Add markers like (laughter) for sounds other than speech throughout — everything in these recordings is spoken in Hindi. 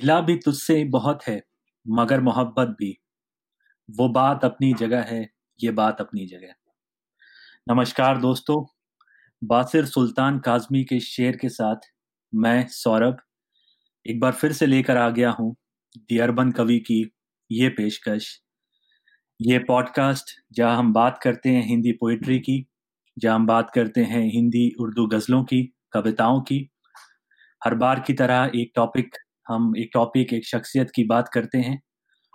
मिला भी तुझसे बहुत है, मगर मोहब्बत भी। वो बात अपनी जगह है, ये बात अपनी जगह। नमस्कार दोस्तों, बासिर सुल्तान काजमी के शेर के साथ मैं, सौरभ, एक बार फिर से लेकर आ गया हूँ दी अरबन कवि की ये पेशकश। ये पॉडकास्ट, जहाँ हम बात करते हैं हिंदी पोइट्री की, जहाँ हम बात करते हैं हिंदी उर्दू गज़लों की, कविताओं की, हर बार की तरह एक टॉपिक हम एक टॉपिक एक शख्सियत की बात करते हैं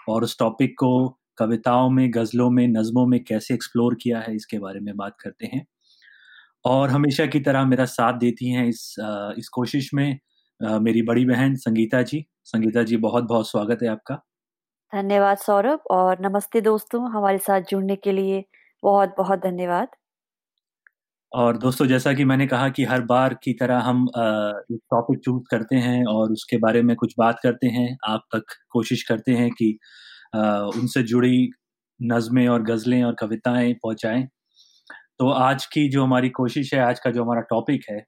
और उस टॉपिक को कविताओं में, गज़लों में, नज़मों में कैसे एक्सप्लोर किया है, इसके बारे में बात करते हैं। और हमेशा की तरह मेरा साथ देती हैं इस इस कोशिश में मेरी बड़ी बहन संगीता जी। संगीता जी बहुत बहुत स्वागत है आपका। धन्यवाद सौरभ, और नमस्ते दोस्तों, हमारे साथ जुड़ने के लिए बहुत बहुत धन्यवाद। और दोस्तों, जैसा कि मैंने कहा कि हर बार की तरह हम एक टॉपिक चूज़ करते हैं और उसके बारे में कुछ बात करते हैं। आप तक कोशिश करते हैं कि उनसे जुड़ी नज़में और गज़लें और कविताएँ पहुंचाएँ। तो आज की जो हमारी कोशिश है, आज का जो हमारा टॉपिक है,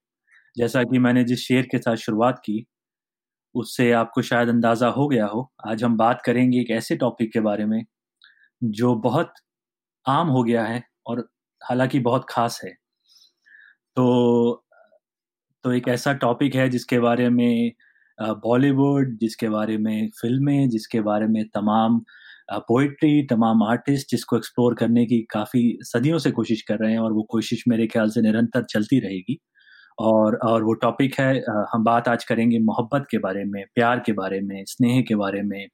जैसा कि मैंने जिस शेर के साथ शुरुआत की, उससे आपको शायद अंदाज़ा हो गया हो। आज हम बात करेंगे एक ऐसे टॉपिक के बारे में, जो बहुत आम हो गया है और हालाँकि बहुत ख़ास है। तो तो एक ऐसा टॉपिक है जिसके बारे में बॉलीवुड जिसके बारे में फ़िल्में जिसके बारे में तमाम पोइट्री तमाम आर्टिस्ट जिसको एक्सप्लोर करने की काफ़ी सदियों से कोशिश कर रहे हैं और वो कोशिश मेरे ख्याल से निरंतर चलती रहेगी। और और वो टॉपिक है हम बात आज करेंगे मोहब्बत के बारे में, प्यार के बारे में, स्नेह के बारे में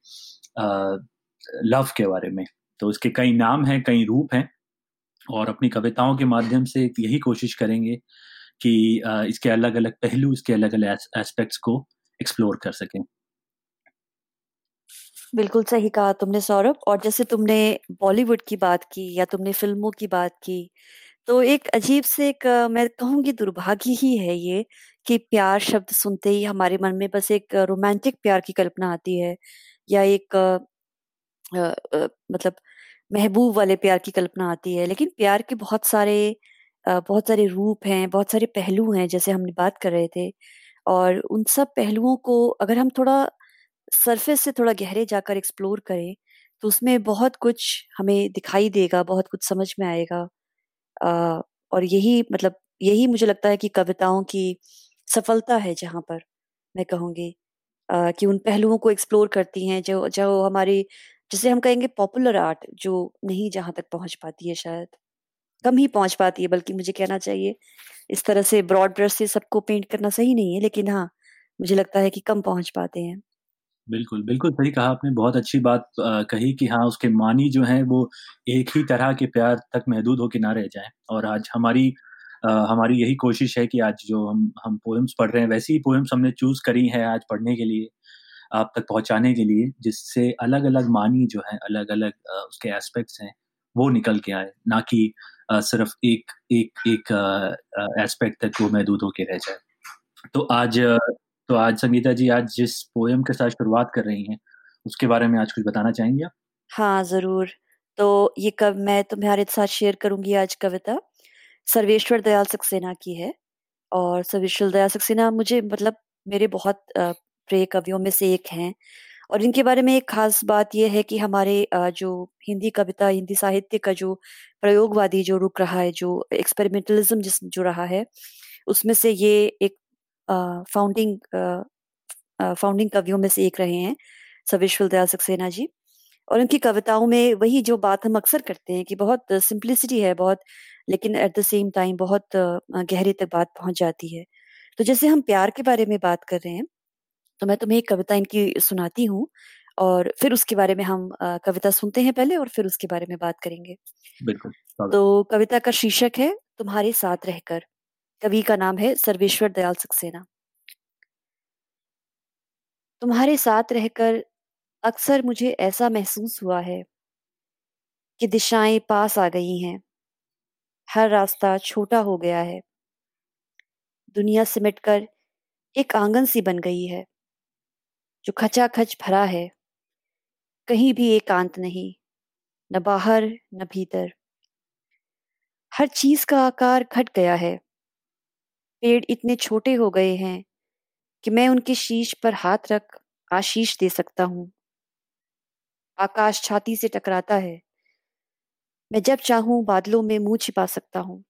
लव के बारे में। तो इसके कई नाम हैं, कई रूप हैं। और अपनी कविताओं के माध्यम से यही कोशिश करेंगे कि इसके अलग अलग पहलू इसके अलग अलग एस्पेक्ट्स को एक्सप्लोर कर सकें। बिल्कुल सही कहा तुमने सौरभ और जैसे तुमने बॉलीवुड की बात की या तुमने फ़िल्मों की बात की तो एक अजीब से एक मैं कहूँगी दुर्भाग्य ही है ये कि प्यार शब्द सुनते ही हमारे मन में बस एक रोमांटिक प्यार की कल्पना आती है या एक आ, आ, मतलब महबूब वाले प्यार की कल्पना आती है, लेकिन प्यार के बहुत सारे बहुत सारे रूप हैं, बहुत सारे पहलू हैं, जैसे हमने बात कर रहे थे। और उन सब पहलुओं को अगर हम थोड़ा सरफेस से थोड़ा गहरे जाकर एक्सप्लोर करें तो उसमें बहुत कुछ हमें दिखाई देगा, बहुत कुछ समझ में आएगा। और यही मतलब यही मुझे लगता है कि कविताओं की सफलता है जहाँ पर, मैं कहूँगी। कि उन पहलुओं को एक्सप्लोर करती हैं, जो जो हमारी जिसे हम कहेंगे पॉपुलर आर्ट जो नहीं जहाँ तक पहुँच पाती है शायद। कम ही पहुँच पाती है बल्कि मुझे कहना चाहिए इस तरह से ब्रॉड ब्रश से सबको पेंट करना सही नहीं है लेकिन हाँ मुझे लगता है कि कम पहुँच पाते हैं। बिल्कुल बिल्कुल सही कहा आपने बहुत अच्छी बात आ, कही कि हाँ उसके मानी जो है वो एक ही तरह के प्यार तक महदूद हो के ना रह जाए। और आज हमारी आ, हमारी यही कोशिश है कि आज जो हम हम पोएम्स पढ़ रहे हैं वैसी ही पोएम्स हमने चूज़ करी है आज पढ़ने के लिए। आप तक पहुँचाने के लिए, जिससे अलग अलग मानी जो है अलग अलग उसके एस्पेक्ट्स हैं, वो निकल के आए, ना कि सिर्फ़ एक एक एक एस्पेक्ट तक वो महदूद होके रह जाए। तो आज तो आज संगीता जी, आज जिस पोएम के साथ शुरुआत कर रही हैं, उसके बारे में आज कुछ बताना चाहेंगे आप? हाँ ज़रूर। तो ये कब मैं तुम्हारे साथ शेयर करूँगी आज कविता। सर्वेश्वर दयाल सक्सेना की है, और सर्वेश्वर दयाल सक्सेना मुझे मतलब मेरे बहुत प्रिय कवियों में से एक हैं। और इनके बारे में एक खास बात यह है कि हमारे जो हिंदी कविता, हिंदी साहित्य का जो प्रयोगवादी जो रुक रहा है, जो एक्सपेरिमेंटलिज्म जिस, जो रहा है, उसमें से ये एक फाउंडिंग फाउंडिंग कवियों में से एक रहे हैं, सविश्वल दयाल सक्सेना जी। और उनकी कविताओं में वही जो बात हम अक्सर करते हैं कि बहुत सिंप्लिसिटी है बहुत, लेकिन एट द सेम टाइम बहुत गहरे तक बात पहुँच जाती है। तो जैसे हम प्यार के बारे में बात कर रहे हैं तो मैं तुम्हें एक कविता इनकी सुनाती हूँ और फिर उसके बारे में हम कविता सुनते हैं पहले और फिर उसके बारे में बात करेंगे। बिल्कुल तो कविता का शीर्षक है तुम्हारे साथ रहकर। कवि का नाम है सर्वेश्वर दयाल सक्सेना। तुम्हारे साथ रहकर अक्सर मुझे ऐसा महसूस हुआ है कि दिशाएँ पास आ गई हैं। हर रास्ता छोटा हो गया है। दुनिया सिमटकर एक आँगन सी बन गई है। जो खचाखच भरा है, कहीं भी एकांत नहीं, न बाहर, न भीतर। हर चीज़ का आकार घट गया है। पेड़ इतने छोटे हो गए हैं कि मैं उनके शीश पर हाथ रख आशीष दे सकता हूँ। आकाश छाती से टकराता है। मैं जब चाहूँ बादलों में मुँह छिपा सकता हूँ।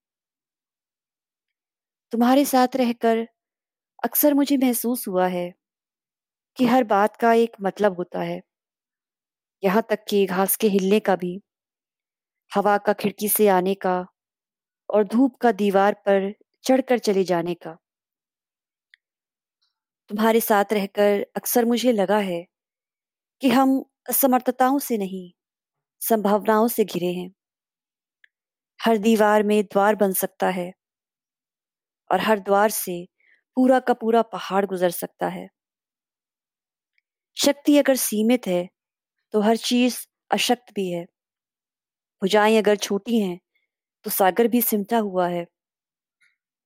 तुम्हारे साथ रहकर अक्सर मुझे महसूस हुआ है। कि हर बात का एक मतलब होता है। यहाँ तक कि घास के हिलने का भी, हवा का खिड़की से आने का और धूप का दीवार पर चढ़कर चले जाने का। तुम्हारे साथ रहकर अक्सर मुझे लगा है कि हम असमर्थताओं से नहीं, संभावनाओं से घिरे हैं। हर दीवार में द्वार बन सकता है और हर द्वार से पूरा का पूरा पहाड़ गुजर सकता है। शक्ति अगर सीमित है तो हर चीज़ अशक्त भी है। भुजाएँ अगर छोटी हैं तो सागर भी सिमटा हुआ है।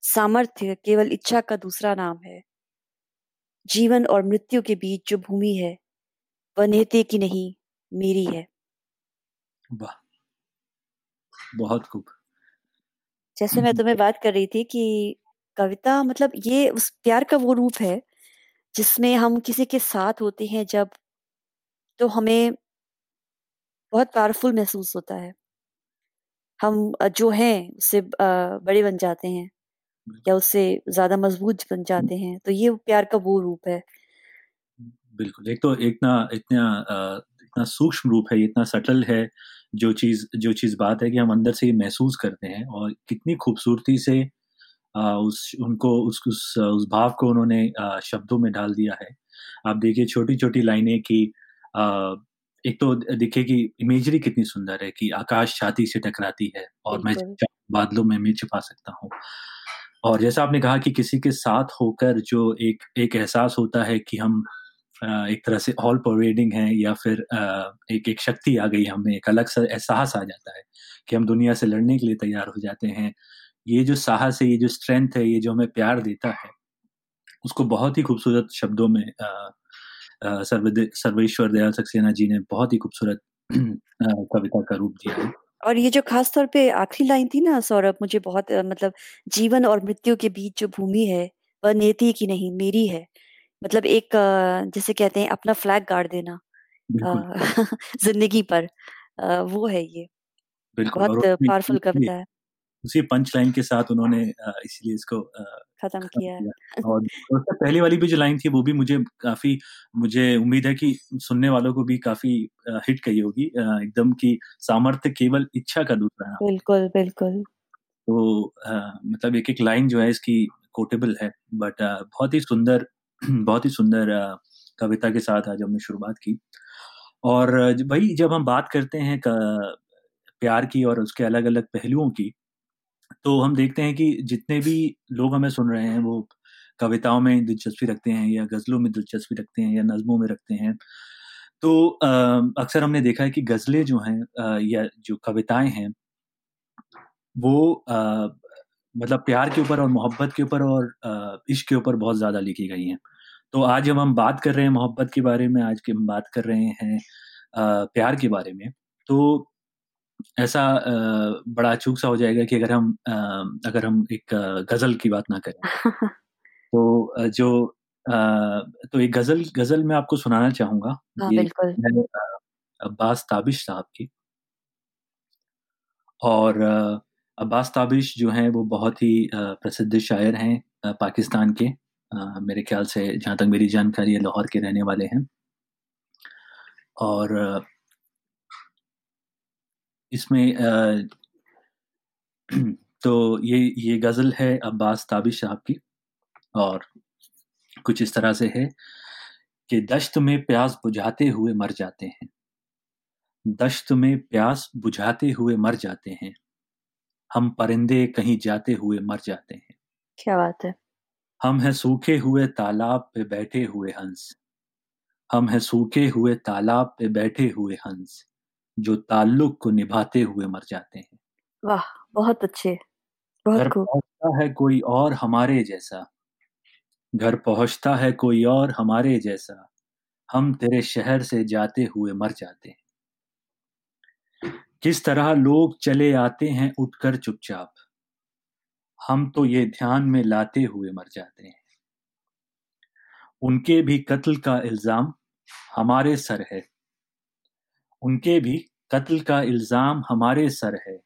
सामर्थ्य केवल इच्छा का दूसरा नाम है। जीवन और मृत्यु के बीच जो भूमि है वह नेते की नहीं मेरी है। वाह। बहुत खूब। जैसे मैं तुम्हें बात कर रही थी कि कविता मतलब ये उस प्यार का वो रूप है जिसमें हम किसी के साथ होते हैं जब तो हमें बहुत पावरफुल महसूस होता है। हम जो हैं उससे बड़े बन जाते हैं या उससे ज़्यादा मज़बूत बन जाते हैं तो ये प्यार का वो रूप है। बिल्कुल एक तो इतना इतना इतना सूक्ष्म रूप है इतना सटल है जो चीज़ जो चीज़ बात है कि हम अंदर से ये महसूस करते हैं और कितनी खूबसूरती से उस उनको उस उस, उस भाव को उन्होंने शब्दों में डाल दिया है। आप देखिए छोटी छोटी लाइनें की एक तो देखिए कि इमेजरी कितनी सुंदर है कि आकाश छाती से टकराती है और मैं बादलों में मैं छुपा सकता हूँ। और जैसा आपने कहा कि किसी के साथ होकर जो एक एक एहसास होता है कि हम एक तरह से ऑल प्रोवेडिंग है या फिर एक एक शक्ति आ गई हमें एक अलग सा एहसास आ जाता है कि हम दुनिया से लड़ने के लिए तैयार हो जाते हैं। ये जो साहस है ये जो स्ट्रेंथ है ये जो हमें प्यार देता है उसको बहुत ही खूबसूरत शब्दों में सर्वेश्वर दयाल सक्सेना जी ने बहुत ही खूबसूरत कविता का रूप दिया है। और ये जो खास तौर पे आखिरी लाइन थी ना सौरभ मुझे बहुत मतलब जीवन और मृत्यु के बीच जो भूमि है वह नेति की नहीं मेरी है। मतलब एक जैसे कहते हैं अपना फ्लैग गाड़ देना (laughs) ज़िंदगी पर वो है ये। बहुत पावरफुल कविता है। उसी पंच लाइन के साथ उन्होंने इसलिए इसको खत्म किया। और पहली वाली भी जो लाइन थी वो भी मुझे काफ़ी मुझे उम्मीद है कि सुनने वालों को भी काफ़ी हिट कही होगी। एकदम की सामर्थ्य केवल इच्छा का दूसरा नाम। बिल्कुल बिल्कुल। तो मतलब एक एक लाइन जो है इसकी कोटेबल है। बट बहुत ही सुंदर (clears throat) बहुत ही सुंदर कविता के साथ आज हमने शुरुआत की। और भाई जब हम बात करते हैं प्यार की और उसके अलग अलग पहलुओं की तो हम देखते हैं कि जितने भी लोग हमें सुन रहे हैं वो कविताओं में दिलचस्पी रखते हैं या गज़लों में दिलचस्पी रखते हैं या नज़मों में रखते हैं। तो अक्सर हमने देखा है कि गज़लें जो हैं या जो कविताएँ हैं वो आ, मतलब प्यार के ऊपर और मोहब्बत के ऊपर और इश्क के ऊपर बहुत ज़्यादा लिखी गई हैं। तो आज जब हम बात कर रहे हैं मोहब्बत के बारे में आज के हम बात कर रहे हैं आ, प्यार के बारे में तो ऐसा बड़ा अचूक सा हो जाएगा कि अगर हम अगर हम एक गज़ल की बात ना करें। (laughs) तो जो तो एक गज़ल गज़ल मैं आपको सुनाना चाहूँगा। हाँ, ये अब्बास ताबिश साहब की। और अब्बास ताबिश जो हैं वो बहुत ही प्रसिद्ध शायर हैं पाकिस्तान के। मेरे ख्याल से जहाँ तक मेरी जानकारी है लाहौर के रहने वाले हैं। और इसमें (clears throat) तो ये ये गज़ल है अब्बास ताबिश साहब की और कुछ इस तरह से है कि दश्त में प्यास बुझाते हुए मर जाते हैं। दश्त में प्यास बुझाते हुए मर जाते हैं। हम परिंदे कहीं जाते हुए मर जाते हैं। क्या बात है। हम हैं सूखे हुए तालाब पे बैठे हुए हंस। हम हैं सूखे हुए तालाब पे बैठे हुए हंस। जो ताल्लुक को निभाते हुए मर जाते हैं। वाह बहुत अच्छे बहुत घर पहुँचता है कोई और हमारे जैसा। घर पहुँचता है कोई और हमारे जैसा। हम तेरे शहर से जाते हुए मर जाते हैं। किस तरह लोग चले आते हैं उठकर चुपचाप। हम तो ये ध्यान में लाते हुए मर जाते हैं। उनके भी कत्ल का इल्ज़ाम हमारे सर है। उनके भी कत्ल का इल्ज़ाम हमारे सर है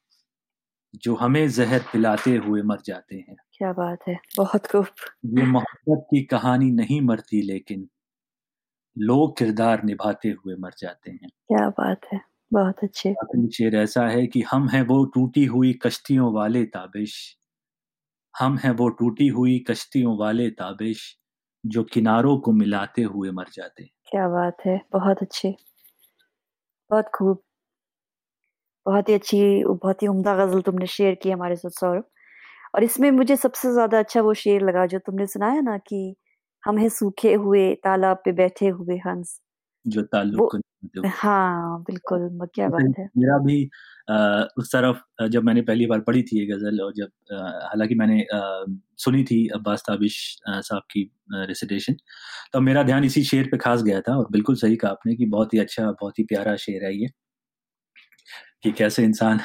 जो हमें जहर पिलाते हुए मर जाते हैं। क्या बात है बहुत खूब। ये मोहब्बत की कहानी नहीं मरती लेकिन लोग किरदार निभाते हुए मर जाते हैं। क्या बात है बहुत अच्छे। आखिरी शेर ऐसा है कि हम हैं वो टूटी हुई कश्तियों वाले ताबिश। हम हैं वो टूटी हुई कश्तियों वाले ताबिश जो किनारों को मिलाते हुए मर जाते हैं। क्या बात है बहुत अच्छे। बहुत खूब। बहुत ही अच्छी बहुत ही उम्दा गज़ल तुमने शेयर की हमारे साथ सौरभ। और इसमें मुझे सबसे ज़्यादा अच्छा वो शेर लगा जो तुमने सुनाया ना कि हम हैं सूखे हुए तालाब पे बैठे हुए हंस। जो ताल्लुक हाँ बिल्कुल क्या बात है। मेरा भी आ, उस तरफ़ जब मैंने पहली बार पढ़ी थी ये गज़ल और जब हालाँकि मैंने आ, सुनी थी अब्बास ताबिश साहब की रेसिटेशन तो मेरा ध्यान इसी शेर पे खास गया था और बिल्कुल सही कहा आपने कि बहुत ही अच्छा बहुत ही प्यारा शेर है ये कि कैसे इंसान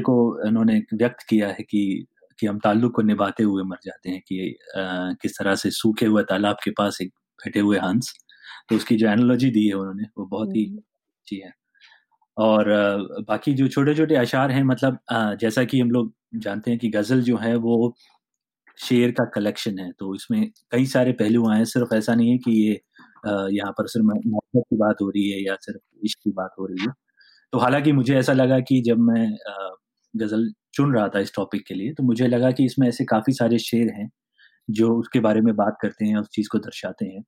को उन्होंने व्यक्त किया है कि कि हम ताल्लुक को निभाते हुए मर जाते हैं कि आ, किस तरह से सूखे हुए तालाब के पास एक बैठे हुए हंस तो उसकी जो एनोलॉजी दी है उन्होंने वो बहुत ही हम्म। अच्छी है। और बाकी जो छोटे छोटे अशार हैं मतलब जैसा कि हम लोग जानते हैं कि गज़ल जो है वो शेर का कलेक्शन है तो इसमें कई सारे पहलू आए हैं। सिर्फ़ ऐसा नहीं है कि ये यहाँ पर सिर्फ़ मोहब्बत की बात हो रही है या सिर्फ़ इश्क की बात हो रही है। तो हालाँकि मुझे ऐसा लगा कि जब मैं गज़ल चुन रहा था इस टॉपिक के लिए तो मुझे लगा कि इसमें ऐसे काफ़ी सारे शेर हैं जो उसके बारे में बात करते हैं उस चीज़ को दर्शाते हैं।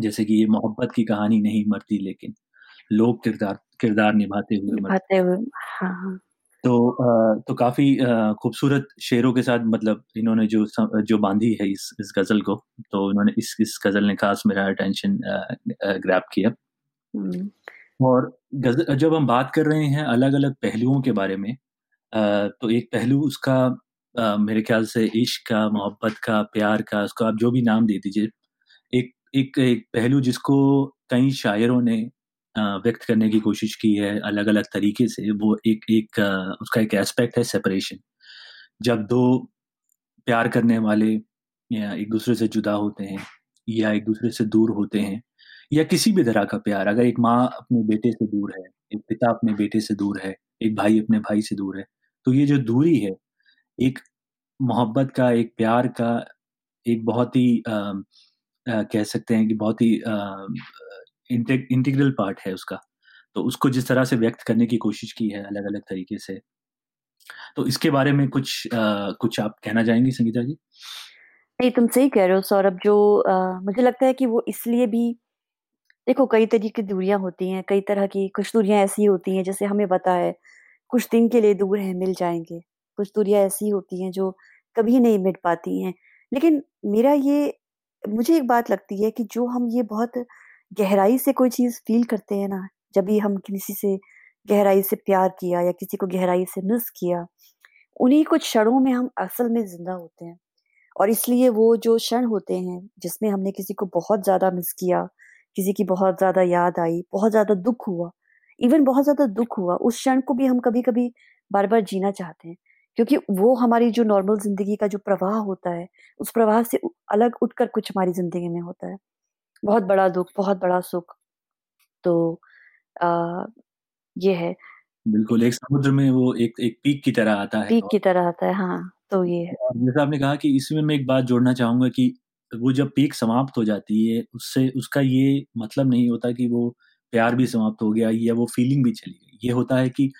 जैसे कि ये मोहब्बत की कहानी नहीं मरती लेकिन लोग किरदार किरदार निभाते हुए निभाते हुए हाँ, हाँ। तो तो काफ़ी खूबसूरत शेरों के साथ मतलब इन्होंने जो जो बांधी है इस इस गज़ल को तो इन्होंने इस इस गज़ल ने खास मेरा अटेंशन ग्रैप किया हम्म। और गज़ल जब हम बात कर रहे हैं अलग अलग पहलुओं के बारे में आ, तो एक पहलू उसका आ, मेरे ख्याल से इश्क का मोहब्बत का प्यार का उसको आप जो भी नाम दे दीजिए एक एक एक पहलू जिसको कई शायरों ने व्यक्त करने की कोशिश की है अलग अलग तरीके से, वो एक एक उसका एक एस्पेक्ट है सेपरेशन। जब दो प्यार करने वाले या एक दूसरे से जुदा होते हैं या एक दूसरे से दूर होते हैं या किसी भी तरह का प्यार, अगर एक माँ अपने बेटे से दूर है, एक पिता अपने बेटे से दूर है, एक भाई अपने भाई से दूर है तो ये जो दूरी है, एक मोहब्बत का, एक प्यार का, एक बहुत ही कह सकते हैं कि बहुत ही इंटीग्रल पार्ट है उसका। तो उसको जिस तरह से व्यक्त करने की कोशिश की है अलग अलग तरीके से। तो इसके बारे में कुछ आ, कुछ आप कहना चाहेंगी संगीता जी? नहीं तुम सही कह रहे हो सौरभ जो आ, मुझे लगता है कि वो इसलिए भी देखो कई तरीके की दूरियाँ होती हैं कई तरह की कुछ दूरियाँ ऐसी होती हैं जैसे हमें पता है कुछ दिन के लिए दूर है मिल जाएँगे। कुछ दूरियाँ ऐसी होती हैं जो कभी नहीं मिट पाती हैं। लेकिन मेरा ये मुझे एक बात लगती है कि जो हम ये बहुत गहराई से कोई चीज़ फील करते हैं ना, जब भी हम किसी से गहराई से प्यार किया या किसी को गहराई से मिस किया, उन्हीं कुछ क्षणों में हम असल में ज़िंदा होते हैं। और इसलिए वो जो क्षण होते हैं, जिसमें हमने किसी को बहुत ज़्यादा मिस किया, किसी की बहुत ज़्यादा याद आई, बहुत ज़्यादा दुख हुआ इवन बहुत ज़्यादा दुख हुआ, उस क्षण को भी हम कभी कभी बार बार जीना चाहते हैं। क्योंकि वो हमारी जो नॉर्मल ज़िंदगी का जो प्रवाह होता है उस प्रवाह से अलग उठकर कुछ हमारी ज़िंदगी में होता है। बहुत बड़ा दुख बहुत बड़ा सुख। तो आ, ये है। बिल्कुल एक समुद्र में वो एक एक पीक की तरह आता है। पीक की तरह आता है हाँ तो ये जैसे आपने कहा कि इसमें मैं एक बात जोड़ना चाहूँगा कि वो जब पीक समाप्त हो जाती है उससे उसका ये मतलब नहीं होता कि वो प्यार भी समाप्त हो गया या वो फीलिंग भी चली गई। ये होता है कि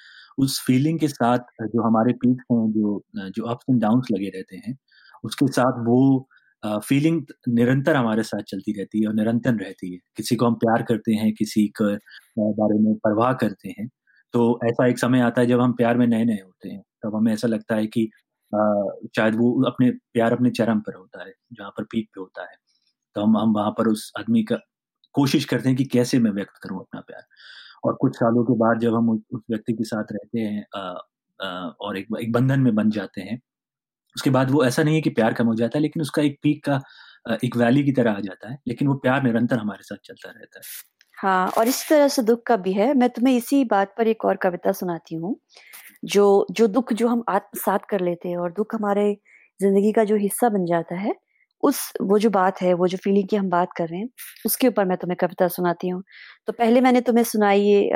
उस फीलिंग के साथ, जो हमारे पीक हैं, जो जो अप्स एंड डाउन्स लगे रहते हैं, उसके साथ वो फीलिंग निरंतर हमारे साथ चलती रहती है और निरंतर रहती है। किसी को हम प्यार करते हैं, किसी के बारे में परवाह करते हैं तो ऐसा एक समय आता है जब हम प्यार में नए नए होते हैं। तब हमें ऐसा लगता है कि शायद वो अपने प्यार अपने चरम पर होता है, जहाँ पर पीक पे होता है। तो हम हम वहाँ पर उस आदमी का कोशिश करते हैं कि कैसे मैं व्यक्त करूँ अपना प्यार। और कुछ सालों के बाद जब हम उस व्यक्ति के साथ रहते हैं आ, आ, और एक एक बंधन में बन जाते हैं उसके बाद वो ऐसा नहीं है कि प्यार कम हो जाता है लेकिन उसका एक पीक का एक वैली की तरह आ जाता है लेकिन वो प्यार निरंतर हमारे साथ चलता रहता है। हाँ और इस तरह से दुख का भी है। मैं तुम्हें इसी बात पर एक और कविता सुनाती हूँ जो जो दुख जो हम आत्मसात कर लेते हैं और दुख हमारे ज़िंदगी का जो हिस्सा बन जाता है उस वो जो बात है वो जो फीलिंग की हम बात कर रहे हैं उसके ऊपर मैं तुम्हें कविता सुनाती हूँ। तो पहले मैंने तुम्हें सुनाई ये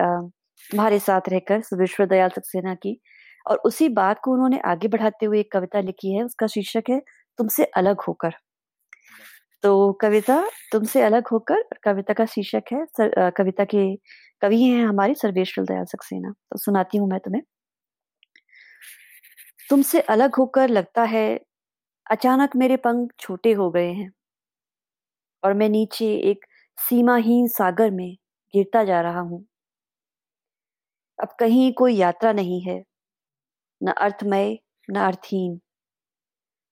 तुम्हारे साथ रहकर विश्व दयाल सक्सेना की और उसी बात को उन्होंने आगे बढ़ाते हुए एक कविता लिखी है उसका शीर्षक है तुमसे अलग होकर। तो कविता तुमसे अलग होकर कविता का शीर्षक है सर, आ, कविता के कवि हैं हमारी सर्वेश्वर दयाल सक्सेना। तो सुनाती हूँ मैं तुम्हें। तुमसे अलग होकर लगता है अचानक मेरे पंख छोटे हो गए हैं और मैं नीचे एक सीमाहीन सागर में गिरता जा रहा हूँ। अब कहीं कोई यात्रा नहीं है, न अर्थमय, न अर्थहीन।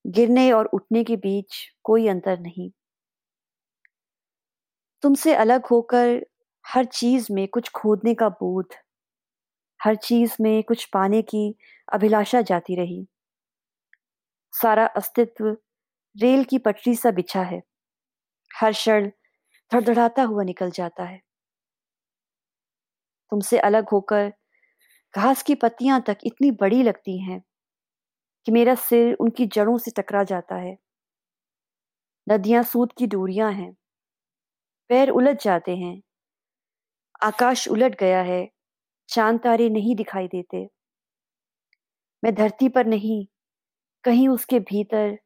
गिरने और उठने के बीच कोई अंतर नहीं। तुमसे अलग होकर हर चीज़ में कुछ खोदने का बोध, हर चीज़ में कुछ पाने की अभिलाषा जाती रही। सारा अस्तित्व रेल की पटरी सा बिछा है। हर क्षण धड़धड़ाता हुआ निकल जाता है। तुमसे अलग होकर घास की पत्तियाँ तक इतनी बड़ी लगती हैं कि मेरा सिर उनकी जड़ों से टकरा जाता है। नदियाँ सूत की डोरियाँ हैं। पैर उलझ जाते हैं। आकाश उलट गया है। चाँद तारे नहीं दिखाई देते। मैं धरती पर नहीं कहीं उसके भीतर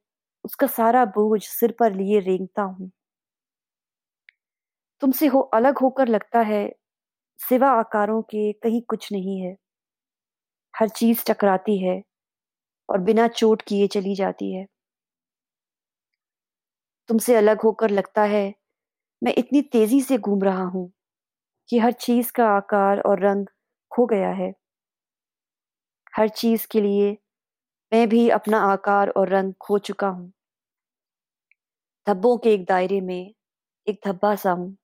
उसका सारा बोझ सिर पर लिए रेंगता हूँ। तुमसे हो अलग होकर लगता है, सिवा आकारों के कहीं कुछ नहीं है। हर चीज़ टकराती है और बिना चोट किए चली जाती है। तुमसे अलग होकर लगता है, मैं इतनी तेज़ी से घूम रहा हूँ कि हर चीज़ का आकार और रंग खो गया है। हर चीज़ के लिए मैं भी अपना आकार और रंग खो चुका हूँ। धब्बों के एक दायरे में एक धब्बा सा हूँ।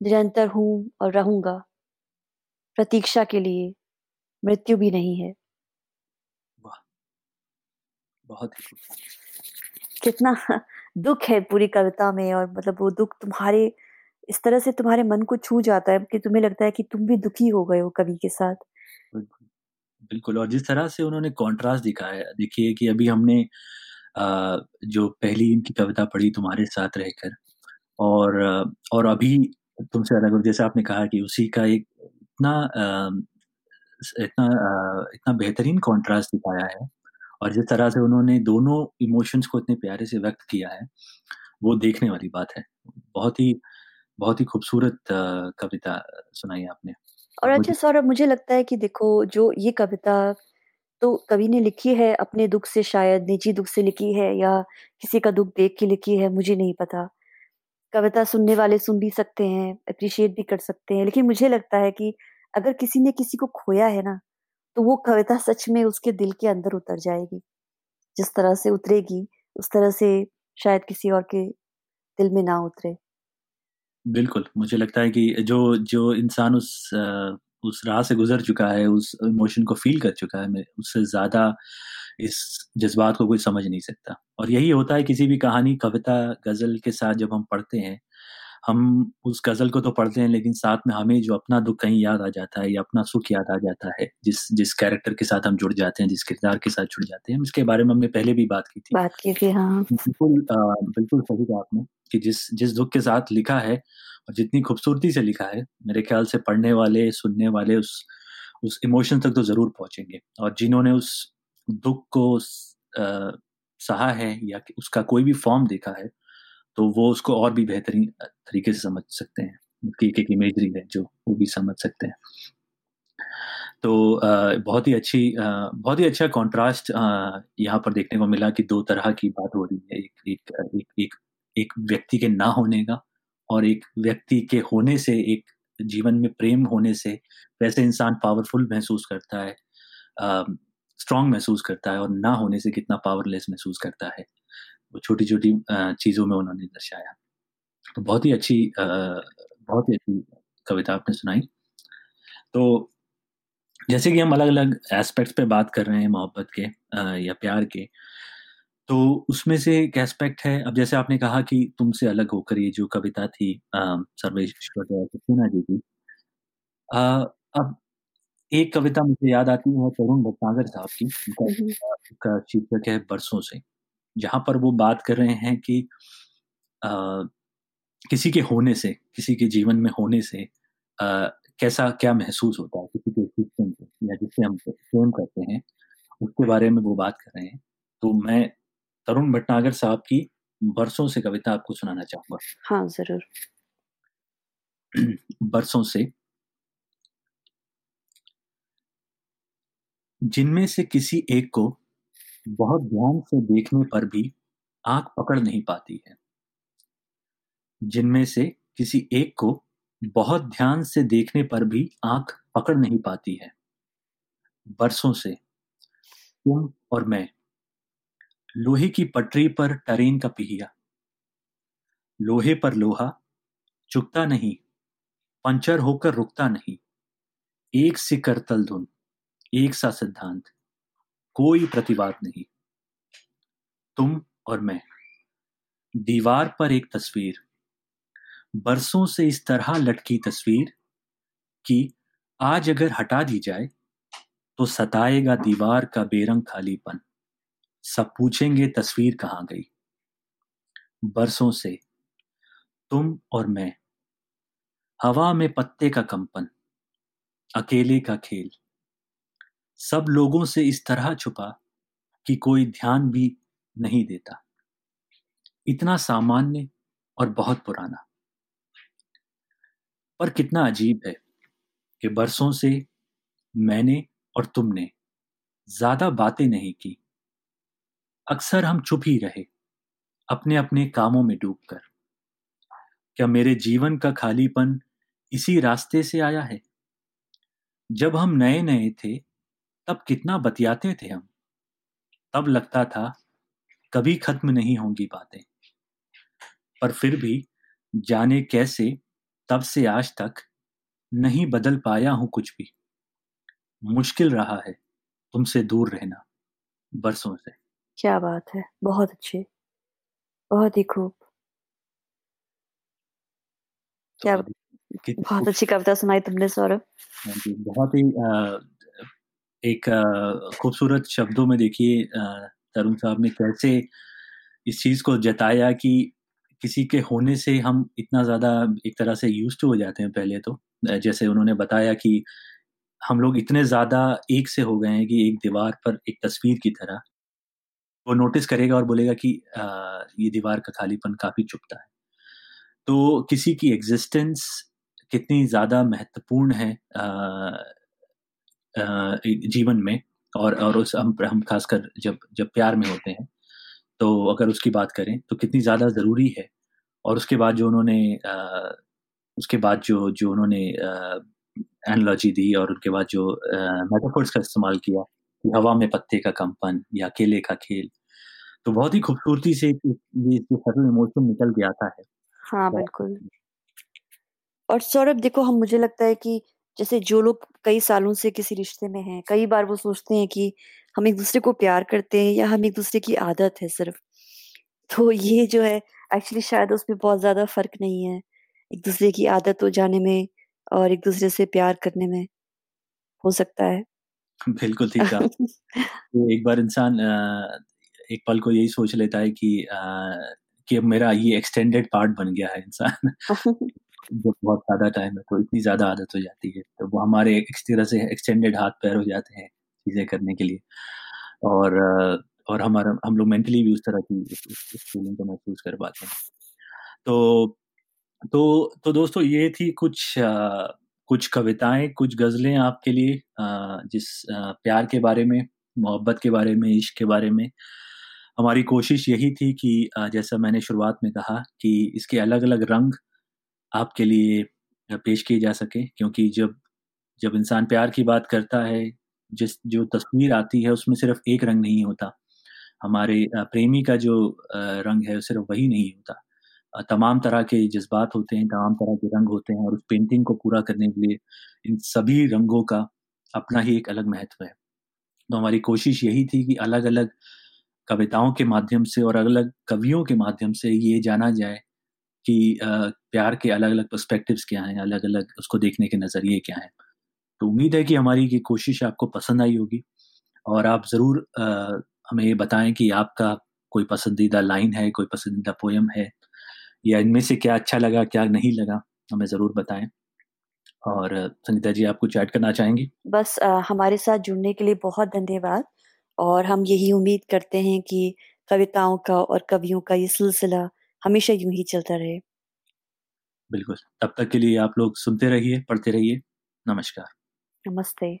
निरंतर हूँ और रहूँगा। प्रतीक्षा के लिए मृत्यु भी नहीं है। वाह बहुत कितना दुख है पूरी कविता में और मतलब वो दुख तुम्हारे इस तरह से तुम्हारे मन को छू जाता है कि तुम्हें लगता है कि तुम भी दुखी हो गए हो कवि के साथ। बिल्कुल और जिस तरह से उन्होंने कॉन्ट्रास्ट दिखाया देखिए कि अभी हमने आ, जो पहली इनकी कविता पढ़ी तुम्हारे साथ रहकर और और अभी तुमसे अलग जैसे आपने कहा कि उसी का एक इतना इतना इतना बेहतरीन कॉन्ट्रास्ट दिखाया है और जिस तरह से उन्होंने दोनों इमोशंस को इतने प्यारे से व्यक्त किया है वो देखने वाली बात है। बहुत ही बहुत ही खूबसूरत कविता सुनाई आपने। और अच्छा सौरभ मुझे लगता है कि देखो जो ये कविता तो कवि ने लिखी है अपने दुख से शायद निजी दुख से लिखी है या किसी का दुख देख के लिखी है मुझे नहीं पता। कविता सुनने वाले सुन भी सकते हैं अप्रिशिएट भी कर सकते हैं लेकिन मुझे लगता है कि अगर किसी ने किसी को खोया है ना तो वो कविता सच में उसके दिल के अंदर उतर जाएगी। जिस तरह से उतरेगी उस तरह से शायद किसी और के दिल में ना उतरे। बिल्कुल, मुझे लगता है कि जो जो इंसान उस उस राह से गुजर चुका है, उस इमोशन को फील कर चुका है उससे ज़्यादा इस जज्बात को कोई समझ नहीं सकता। और यही होता है किसी भी कहानी, कविता, गज़ल के साथ जब हम पढ़ते हैं हम उस गज़ल को तो पढ़ते हैं लेकिन साथ में हमें जो अपना दुख कहीं याद आ जाता है या अपना सुख याद आ जाता है जिस जिस कैरेक्टर के साथ हम जुड़ जाते हैं जिस किरदार के साथ जुड़ जाते हैं इसके बारे में हमने पहले भी बात की थी। बात की थी हाँ। बिल्कुल बिल्कुल सही कहा आपने कि जिस जिस दुख के साथ लिखा है और जितनी खूबसूरती से लिखा है मेरे ख्याल से पढ़ने वाले सुनने वाले उस उस इमोशन तक तो ज़रूर पहुँचेंगे। और जिन्होंने उस दुख को सहा है या उसका कोई भी फॉर्म देखा है तो वो उसको और भी बेहतरीन तरीके से समझ सकते हैं। उसकी एक एक इमेजरी है जो वो भी समझ सकते हैं। तो बहुत ही अच्छी बहुत ही अच्छा कॉन्ट्रास्ट यहाँ पर देखने को मिला कि दो तरह की बात हो रही है। एक एक एक एक, एक व्यक्ति के ना होने का और एक व्यक्ति के होने से एक जीवन में प्रेम होने से वैसे इंसान पावरफुल महसूस करता है स्ट्रांग महसूस करता है और ना होने से कितना पावरलेस महसूस करता है। छोटी छोटी चीज़ों में उन्होंने दर्शाया। तो बहुत ही अच्छी बहुत ही अच्छी कविता आपने सुनाई। तो जैसे कि हम अलग अलग एस्पेक्ट्स पे बात कर रहे हैं मोहब्बत के या प्यार के तो उसमें से एक एस्पेक्ट है। अब जैसे आपने कहा कि तुमसे अलग होकर ये जो कविता थी सर्वेश्वर जी की अब एक कविता मुझे याद आती है तरुण भटनागर साहब की उनका शीर्षक है बरसों से। जहाँ पर वो बात कर रहे हैं कि आ, किसी के होने से किसी के जीवन में होने से आ, कैसा क्या महसूस होता है? किसी के एग्जिस्टेंस से या जिससे हम प्रेम करते हैं उसके बारे में वो बात कर रहे हैं। तो मैं तरुण भटनागर साहब की बरसों से कविता आपको सुनाना चाहूँगा। हाँ ज़रूर। (clears throat) बरसों से। जिनमें से किसी एक को बहुत ध्यान से देखने पर भी आँख पकड़ नहीं पाती है। जिनमें से किसी एक को बहुत ध्यान से देखने पर भी आँख पकड़ नहीं पाती है। बरसों से तुम और मैं लोहे की पटरी पर ट्रेन का पिहिया, लोहे पर लोहा चुकता नहीं, पंचर होकर रुकता नहीं, एक सी करतल धुन, एक सा सिद्धांत। कोई प्रतिवाद नहीं। तुम और मैं। दीवार पर एक तस्वीर। बरसों से इस तरह लटकी तस्वीर कि आज अगर हटा दी जाए तो सताएगा दीवार का बेरंग खालीपन। सब पूछेंगे तस्वीर कहाँ गई। बरसों से तुम और मैं। हवा में पत्ते का कंपन। अकेले का खेल। सब लोगों से इस तरह छुपा कि कोई ध्यान भी नहीं देता। इतना सामान्य और बहुत पुराना। पर कितना अजीब है कि बरसों से मैंने और तुमने ज़्यादा बातें नहीं की। अक्सर हम चुप ही रहे अपने अपने कामों में डूबकर। क्या मेरे जीवन का खालीपन इसी रास्ते से आया है? जब हम नए नए थे तब कितना बतियाते थे हम। तब लगता था कभी खत्म नहीं होंगी बातें। पर फिर भी जाने कैसे तब से आज तक नहीं बदल पाया हूँ कुछ भी। मुश्किल रहा है तुमसे दूर रहना बरसों से। क्या बात है बहुत अच्छे। बहुत ही खूब। क्या तो बहुत अच्छी कविता सुनाई तुमने सौरभ। हाँ बहुत ही एक खूबसूरत शब्दों में देखिए तरुण साहब ने कैसे इस चीज़ को जताया कि किसी के होने से हम इतना ज़्यादा एक तरह से यूज़ हो जाते हैं पहले तो। जैसे उन्होंने बताया कि हम लोग इतने ज़्यादा एक से हो गए हैं कि एक दीवार पर एक तस्वीर की तरह। वो नोटिस करेगा और बोलेगा कि आ, ये दीवार का खालीपन काफ़ी चुपता है। तो किसी की एग्जिस्टेंस कितनी ज़्यादा महत्वपूर्ण है आ, जीवन में और और उस हम हम खासकर जब जब प्यार में होते हैं तो अगर उसकी बात करें तो कितनी ज़्यादा ज़रूरी है। और उसके बाद जो उन्होंने उसके बाद जो जो उन्होंने एनोलॉजी दी और उनके बाद जो मेटाफोर्स का इस्तेमाल किया कि हवा में पत्ते का कंपन या केले का खेल तो बहुत ही खूबसूरती से ये इमोशन निकल के आता है। हाँ बिल्कुल। और सौरभ देखो हम मुझे लगता है कि जैसे जो लोग कई सालों से किसी रिश्ते में हैं कई बार वो सोचते हैं कि हम एक दूसरे को प्यार करते हैं या हम एक दूसरे की आदत है सिर्फ़। तो ये जो है एक्चुअली शायद उसमें बहुत ज़्यादा फ़र्क नहीं है एक दूसरे की आदत हो जाने में और एक दूसरे से प्यार करने में हो सकता है। बिल्कुल ठीक है (laughs) तो एक बार इंसान एक पल को यही सोच लेता है कि कि अब मेरा ये एक्सटेंडेड पार्ट बन गया है इंसान। (laughs) जब बहुत ज़्यादा टाइम है तो इतनी ज़्यादा आदत हो जाती है। तो वो हमारे एक तरह से एक्सटेंडेड हाथ पैर हो जाते हैं चीज़ें करने के लिए। और और हमारा हम लोग मेंटली भी उस तरह की फीलिंग को महसूस कर पाते हैं। तो तो तो दोस्तों ये थी कुछ आ, कुछ कविताएँ कुछ गज़लें आपके लिए आ, जिस आ, प्यार के बारे में मोहब्बत के बारे में इश्क के बारे में। हमारी कोशिश यही थी कि जैसा मैंने शुरुआत में कहा कि इसके अलग अलग रंग आपके लिए पेश किए जा सके, क्योंकि जब जब इंसान प्यार की बात करता है, जिस, जो तस्वीर आती है, उसमें सिर्फ़ एक रंग नहीं होता। हमारे प्रेमी का जो रंग है सिर्फ़ वही नहीं होता। तमाम तरह के जज्बात होते हैं, तमाम तरह के रंग होते हैं, और उस पेंटिंग को पूरा करने के लिए इन सभी रंगों का अपना ही एक अलग महत्व है। तो हमारी कोशिश यही थी कि अलग अलग कविताओं के माध्यम से और अलग अलग कवियों के माध्यम से ये जाना जाए कि प्यार के अलग अलग पर्सपेक्टिव्स क्या हैं अलग अलग उसको देखने के नज़रिए क्या हैं। तो उम्मीद है कि हमारी ये कोशिश आपको पसंद आई होगी और आप ज़रूर हमें ये बताएँ कि आपका कोई पसंदीदा लाइन है कोई पसंदीदा पोएम है या इनमें से क्या अच्छा लगा क्या नहीं लगा हमें ज़रूर बताएँ। और संगीता जी आप कुछ ऐड करना चाहेंगी? बस आ, हमारे साथ जुड़ने के लिए बहुत धन्यवाद और हम यही उम्मीद करते हैं कि कविताओं का और कवियों का ये सिलसिला हमेशा यूँ ही चलता रहे। बिल्कुल। तब तक के लिए आप लोग सुनते रहिए पढ़ते रहिए। नमस्कार। नमस्ते।